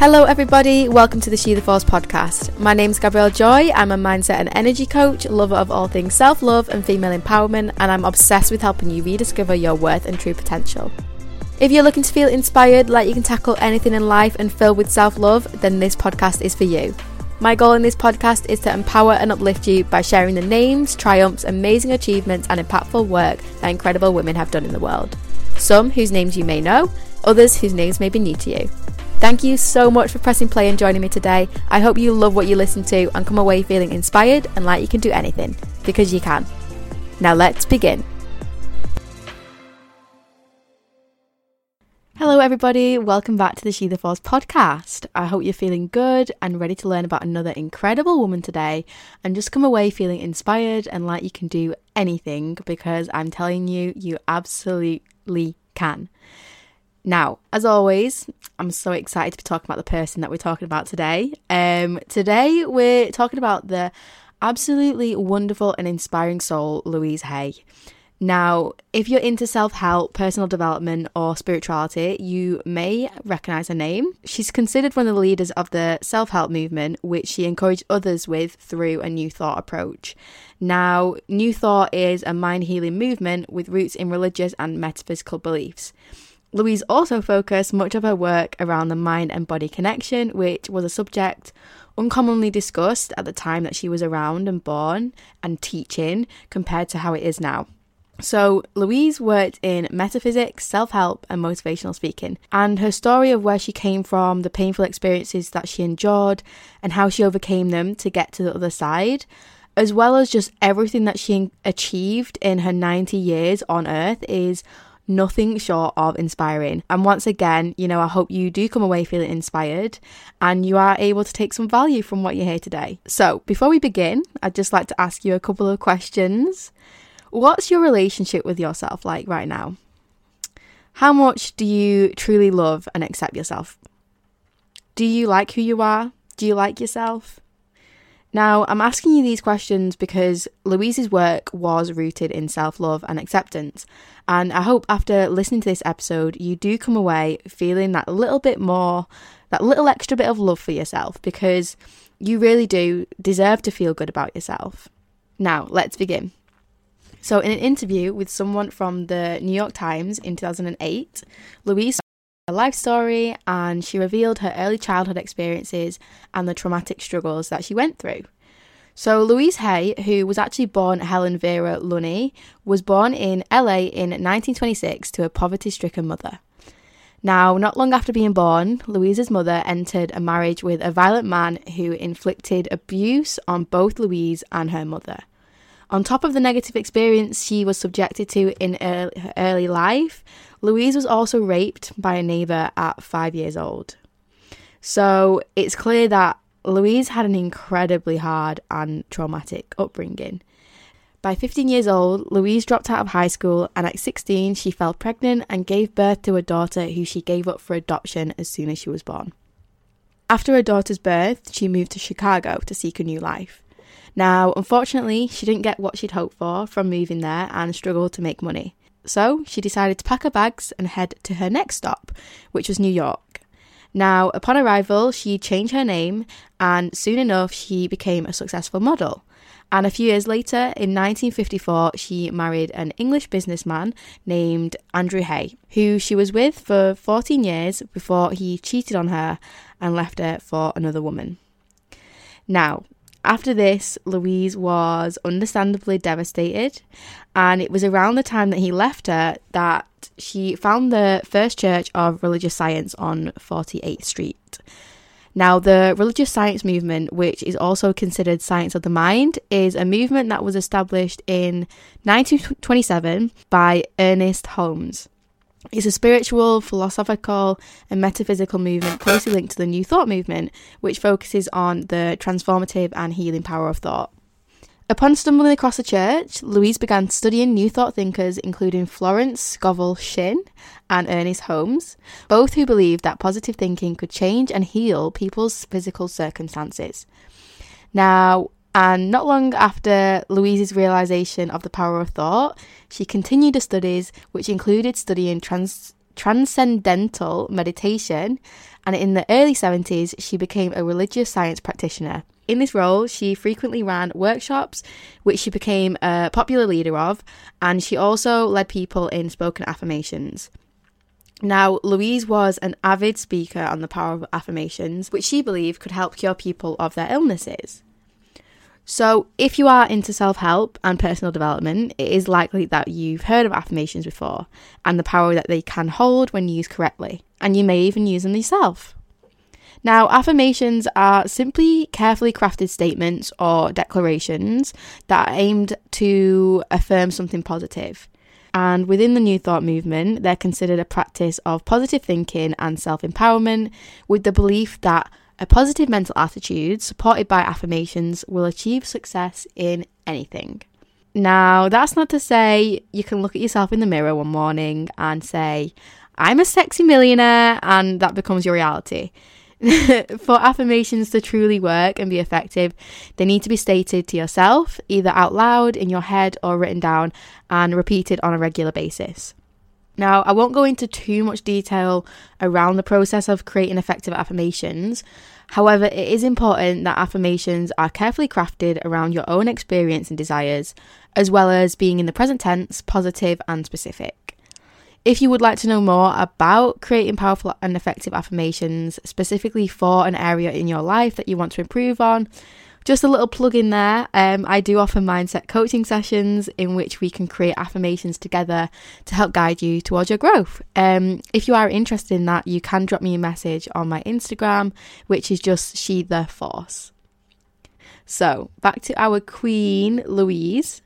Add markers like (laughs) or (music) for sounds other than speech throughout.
Hello, everybody. Welcome to the She the Force podcast. My name's Gabrielle Joy. I'm a mindset and energy coach, lover of all things self love and female empowerment, and I'm obsessed with helping you rediscover your worth and true potential. If you're looking to feel inspired, like you can tackle anything in life and fill with self love, then this podcast is for you. My goal in this podcast is to empower and uplift you by sharing the names, triumphs, amazing achievements, and impactful work that incredible women have done in the world. Some whose names you may know, others whose names may be new to you. Thank you so much for pressing play and joining me today. I hope you love what you listen to and come away feeling inspired and like you can do anything, because you can. Now let's begin. Hello, everybody. Welcome back to the She the Force podcast. I hope you're feeling good and ready to learn about another incredible woman today and just come away feeling inspired and like you can do anything because I'm telling you, you absolutely can. Now, as always, I'm so excited to be talking about the person that we're talking about today. Um, today, we're talking about the absolutely wonderful and inspiring soul, Louise Hay. Now, if you're into self help, personal development, or spirituality, you may recognize her name. She's considered one of the leaders of the self help movement, which she encouraged others with through a New Thought approach. Now, New Thought is a mind healing movement with roots in religious and metaphysical beliefs. Louise also focused much of her work around the mind and body connection, which was a subject uncommonly discussed at the time that she was around and born and teaching compared to how it is now. So, Louise worked in metaphysics, self help, and motivational speaking. And her story of where she came from, the painful experiences that she endured, and how she overcame them to get to the other side, as well as just everything that she achieved in her 90 years on earth, is nothing short of inspiring. And once again, you know, I hope you do come away feeling inspired and you are able to take some value from what you hear today. So, before we begin, I'd just like to ask you a couple of questions. What's your relationship with yourself like right now? How much do you truly love and accept yourself? Do you like who you are? Do you like yourself? Now, I'm asking you these questions because Louise's work was rooted in self love and acceptance. And I hope after listening to this episode, you do come away feeling that little bit more, that little extra bit of love for yourself because you really do deserve to feel good about yourself. Now, let's begin. So, in an interview with someone from the New York Times in 2008, Louise her life story and she revealed her early childhood experiences and the traumatic struggles that she went through. So, Louise Hay, who was actually born Helen Vera Lunney, was born in LA in 1926 to a poverty stricken mother. Now, not long after being born, Louise's mother entered a marriage with a violent man who inflicted abuse on both Louise and her mother. On top of the negative experience she was subjected to in her early life, Louise was also raped by a neighbour at five years old. So it's clear that Louise had an incredibly hard and traumatic upbringing. By 15 years old, Louise dropped out of high school, and at 16, she fell pregnant and gave birth to a daughter who she gave up for adoption as soon as she was born. After her daughter's birth, she moved to Chicago to seek a new life. Now, unfortunately, she didn't get what she'd hoped for from moving there and struggled to make money. So she decided to pack her bags and head to her next stop, which was New York. Now, upon arrival, she changed her name and soon enough she became a successful model. And a few years later, in 1954, she married an English businessman named Andrew Hay, who she was with for 14 years before he cheated on her and left her for another woman. Now, after this, Louise was understandably devastated, and it was around the time that he left her that she found the First Church of Religious Science on 48th Street. Now, the religious science movement, which is also considered science of the mind, is a movement that was established in 1927 by Ernest Holmes. It's a spiritual, philosophical, and metaphysical movement closely linked to the New Thought movement, which focuses on the transformative and healing power of thought. Upon stumbling across the church, Louise began studying New Thought thinkers including Florence Scovel Shinn and Ernest Holmes, both who believed that positive thinking could change and heal people's physical circumstances. Now, and not long after Louise's realization of the power of thought, she continued her studies, which included studying trans- transcendental meditation, and in the early 70s, she became a religious science practitioner. In this role, she frequently ran workshops, which she became a popular leader of, and she also led people in spoken affirmations. Now, Louise was an avid speaker on the power of affirmations, which she believed could help cure people of their illnesses. So, if you are into self help and personal development, it is likely that you've heard of affirmations before and the power that they can hold when used correctly, and you may even use them yourself. Now, affirmations are simply carefully crafted statements or declarations that are aimed to affirm something positive. And within the New Thought movement, they're considered a practice of positive thinking and self empowerment with the belief that a positive mental attitude supported by affirmations will achieve success in anything. Now, that's not to say you can look at yourself in the mirror one morning and say, I'm a sexy millionaire, and that becomes your reality. (laughs) For affirmations to truly work and be effective, they need to be stated to yourself, either out loud, in your head, or written down, and repeated on a regular basis. Now, I won't go into too much detail around the process of creating effective affirmations. However, it is important that affirmations are carefully crafted around your own experience and desires, as well as being in the present tense, positive, and specific. If you would like to know more about creating powerful and effective affirmations, specifically for an area in your life that you want to improve on, just a little plug in there. Um, I do offer mindset coaching sessions in which we can create affirmations together to help guide you towards your growth. Um, if you are interested in that, you can drop me a message on my Instagram, which is just she the force. So back to our queen, Louise.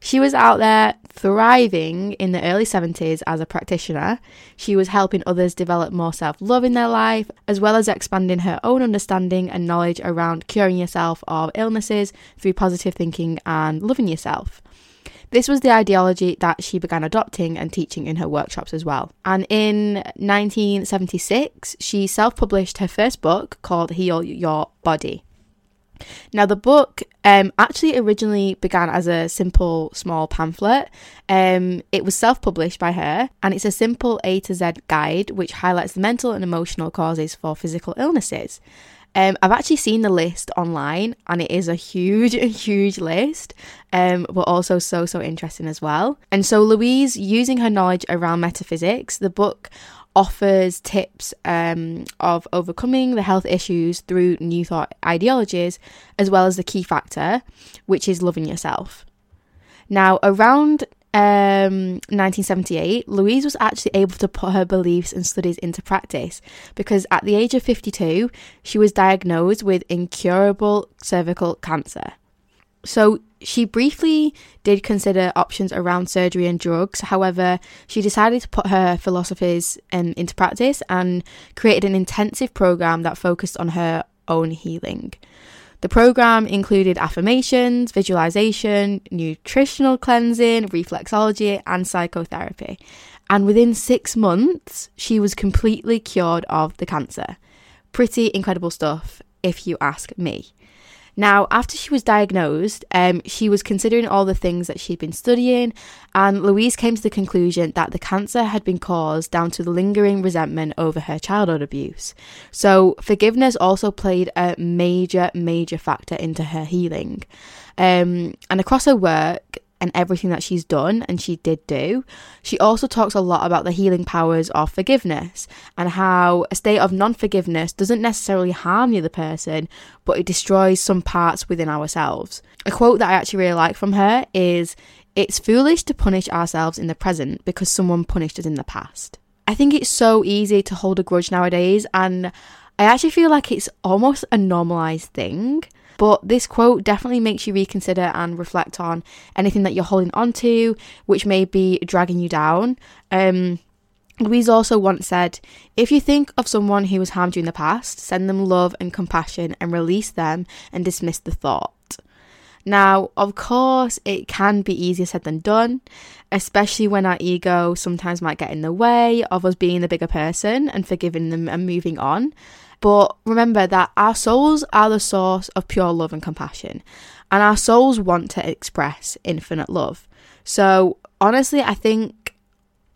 She was out there thriving in the early 70s as a practitioner. She was helping others develop more self love in their life, as well as expanding her own understanding and knowledge around curing yourself of illnesses through positive thinking and loving yourself. This was the ideology that she began adopting and teaching in her workshops as well. And in 1976, she self published her first book called Heal Your Body. Now, the book um, actually originally began as a simple small pamphlet. Um, it was self published by her, and it's a simple A to Z guide which highlights the mental and emotional causes for physical illnesses. Um, I've actually seen the list online, and it is a huge, (laughs) huge list, um, but also so, so interesting as well. And so, Louise, using her knowledge around metaphysics, the book offers tips um, of overcoming the health issues through new thought ideologies, as well as the key factor, which is loving yourself. Now, around um, 1978, Louise was actually able to put her beliefs and studies into practice because at the age of 52, she was diagnosed with incurable cervical cancer. So she briefly did consider options around surgery and drugs. However, she decided to put her philosophies um, into practice and created an intensive program that focused on her own healing. The program included affirmations, visualization, nutritional cleansing, reflexology, and psychotherapy. And within six months, she was completely cured of the cancer. Pretty incredible stuff, if you ask me. Now, after she was diagnosed, um, she was considering all the things that she'd been studying, and Louise came to the conclusion that the cancer had been caused down to the lingering resentment over her childhood abuse. So, forgiveness also played a major, major factor into her healing. Um, and across her work, and everything that she's done and she did do. She also talks a lot about the healing powers of forgiveness and how a state of non forgiveness doesn't necessarily harm the other person, but it destroys some parts within ourselves. A quote that I actually really like from her is It's foolish to punish ourselves in the present because someone punished us in the past. I think it's so easy to hold a grudge nowadays, and I actually feel like it's almost a normalized thing. But this quote definitely makes you reconsider and reflect on anything that you're holding on to, which may be dragging you down. Um, Louise also once said, If you think of someone who has harmed you in the past, send them love and compassion and release them and dismiss the thought. Now, of course, it can be easier said than done, especially when our ego sometimes might get in the way of us being the bigger person and forgiving them and moving on. But remember that our souls are the source of pure love and compassion, and our souls want to express infinite love. So, honestly, I think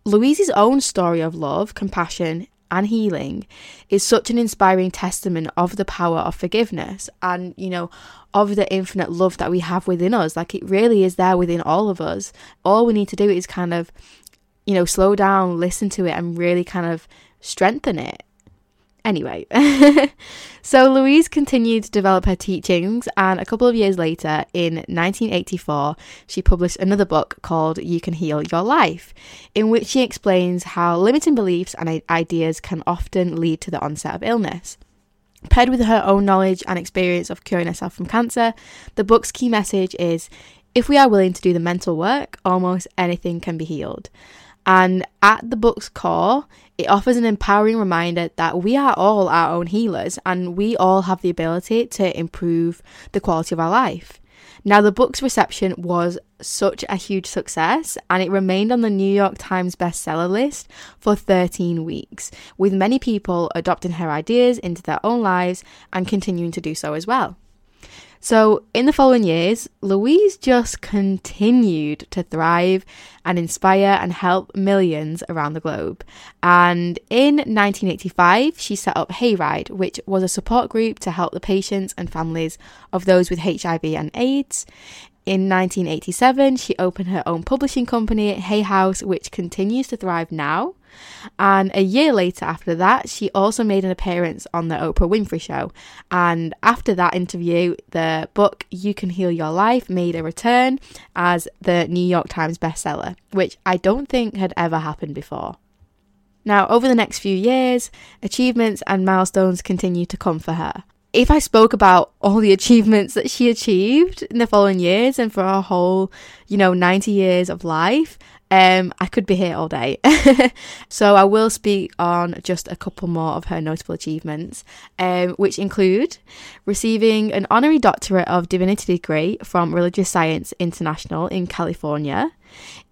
Louise's own story of love, compassion, and healing is such an inspiring testament of the power of forgiveness and, you know, of the infinite love that we have within us. Like it really is there within all of us. All we need to do is kind of, you know, slow down, listen to it, and really kind of strengthen it. Anyway, (laughs) so Louise continued to develop her teachings, and a couple of years later, in 1984, she published another book called You Can Heal Your Life, in which she explains how limiting beliefs and ideas can often lead to the onset of illness. Paired with her own knowledge and experience of curing herself from cancer, the book's key message is if we are willing to do the mental work, almost anything can be healed. And at the book's core, it offers an empowering reminder that we are all our own healers and we all have the ability to improve the quality of our life. Now, the book's reception was such a huge success and it remained on the New York Times bestseller list for 13 weeks, with many people adopting her ideas into their own lives and continuing to do so as well. So, in the following years, Louise just continued to thrive and inspire and help millions around the globe. And in 1985, she set up Hayride, which was a support group to help the patients and families of those with HIV and AIDS. In 1987, she opened her own publishing company, Hay House, which continues to thrive now. And a year later, after that, she also made an appearance on the Oprah Winfrey Show. And after that interview, the book You Can Heal Your Life made a return as the New York Times bestseller, which I don't think had ever happened before. Now, over the next few years, achievements and milestones continue to come for her if I spoke about all the achievements that she achieved in the following years and for her whole, you know, 90 years of life, um, I could be here all day. (laughs) so I will speak on just a couple more of her notable achievements, um, which include receiving an honorary doctorate of divinity degree from Religious Science International in California,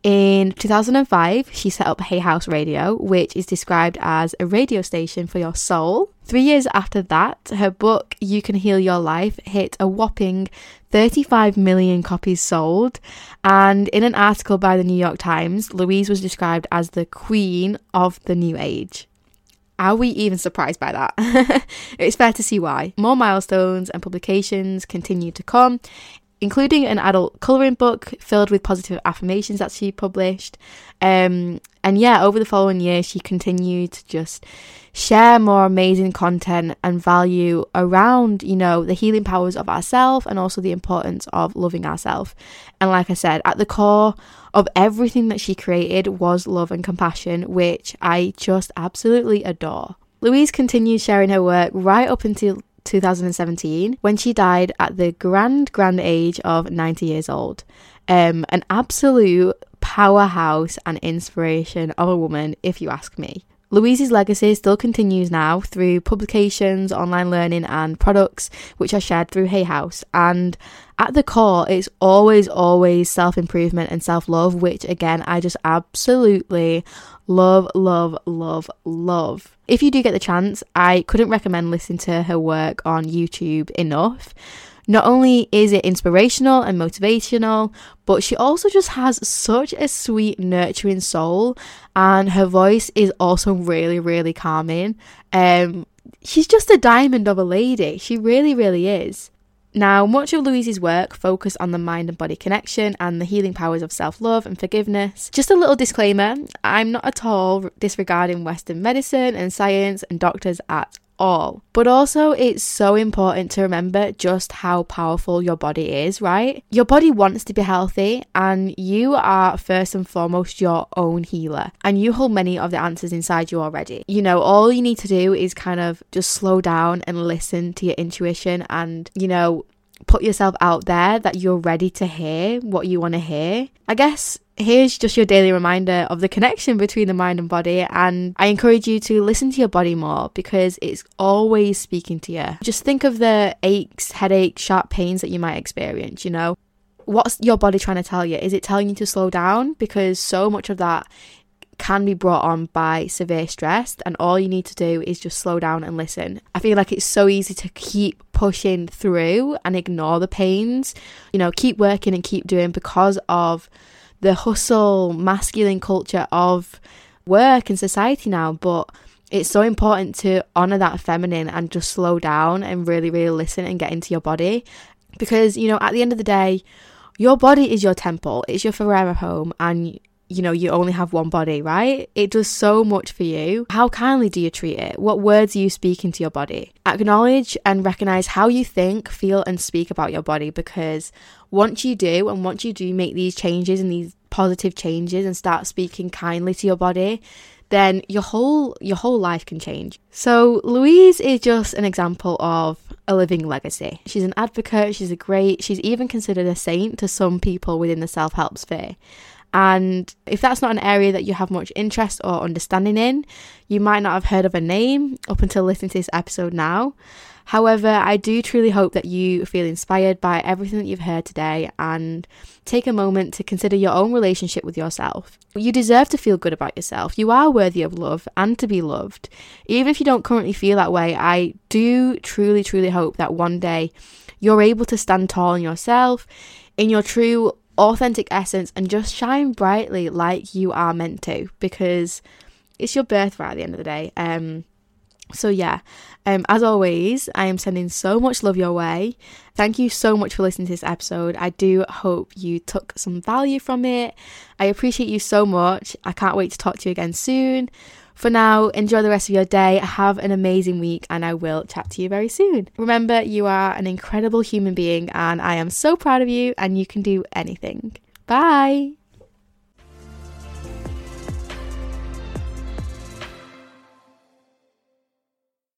in 2005, she set up Hay House Radio, which is described as a radio station for your soul. Three years after that, her book, You Can Heal Your Life, hit a whopping 35 million copies sold. And in an article by the New York Times, Louise was described as the queen of the new age. Are we even surprised by that? (laughs) it's fair to see why. More milestones and publications continue to come, including an adult colouring book filled with positive affirmations that she published. Um, and yeah, over the following year, she continued to just share more amazing content and value around, you know, the healing powers of ourselves and also the importance of loving ourselves. And like I said, at the core of everything that she created was love and compassion, which I just absolutely adore. Louise continued sharing her work right up until 2017 when she died at the grand, grand age of 90 years old. Um, an absolute powerhouse and inspiration of a woman, if you ask me. Louise's legacy still continues now through publications, online learning, and products which are shared through Hay House. And at the core, it's always, always self improvement and self love, which again, I just absolutely love, love, love, love. If you do get the chance, I couldn't recommend listening to her work on YouTube enough. Not only is it inspirational and motivational, but she also just has such a sweet, nurturing soul, and her voice is also really, really calming. Um, she's just a diamond of a lady. She really, really is. Now, much of Louise's work focused on the mind and body connection and the healing powers of self love and forgiveness. Just a little disclaimer I'm not at all disregarding Western medicine and science and doctors at all. But also, it's so important to remember just how powerful your body is, right? Your body wants to be healthy, and you are first and foremost your own healer, and you hold many of the answers inside you already. You know, all you need to do is kind of just slow down and listen to your intuition and, you know, put yourself out there that you're ready to hear what you want to hear. I guess here's just your daily reminder of the connection between the mind and body. And I encourage you to listen to your body more because it's always speaking to you. Just think of the aches, headaches, sharp pains that you might experience, you know? What's your body trying to tell you? Is it telling you to slow down? Because so much of that can be brought on by severe stress, and all you need to do is just slow down and listen. I feel like it's so easy to keep pushing through and ignore the pains, you know, keep working and keep doing because of the hustle, masculine culture of work and society now, but it's so important to honor that feminine and just slow down and really, really listen and get into your body. Because, you know, at the end of the day, your body is your temple, it's your forever home, and you know, you only have one body, right? It does so much for you. How kindly do you treat it? What words are you speaking to your body? Acknowledge and recognize how you think, feel, and speak about your body because once you do, and once you do make these changes and these positive changes and start speaking kindly to your body, then your whole your whole life can change. So Louise is just an example of a living legacy. She's an advocate, she's a great, she's even considered a saint to some people within the self-help sphere. And if that's not an area that you have much interest or understanding in, you might not have heard of a name up until listening to this episode now. However, I do truly hope that you feel inspired by everything that you've heard today and take a moment to consider your own relationship with yourself. You deserve to feel good about yourself. You are worthy of love and to be loved. Even if you don't currently feel that way, I do truly, truly hope that one day you're able to stand tall in yourself, in your true, authentic essence, and just shine brightly like you are meant to because it's your birthright at the end of the day. Um, so, yeah, um, as always, I am sending so much love your way. Thank you so much for listening to this episode. I do hope you took some value from it. I appreciate you so much. I can't wait to talk to you again soon. For now, enjoy the rest of your day. Have an amazing week, and I will chat to you very soon. Remember, you are an incredible human being, and I am so proud of you, and you can do anything. Bye.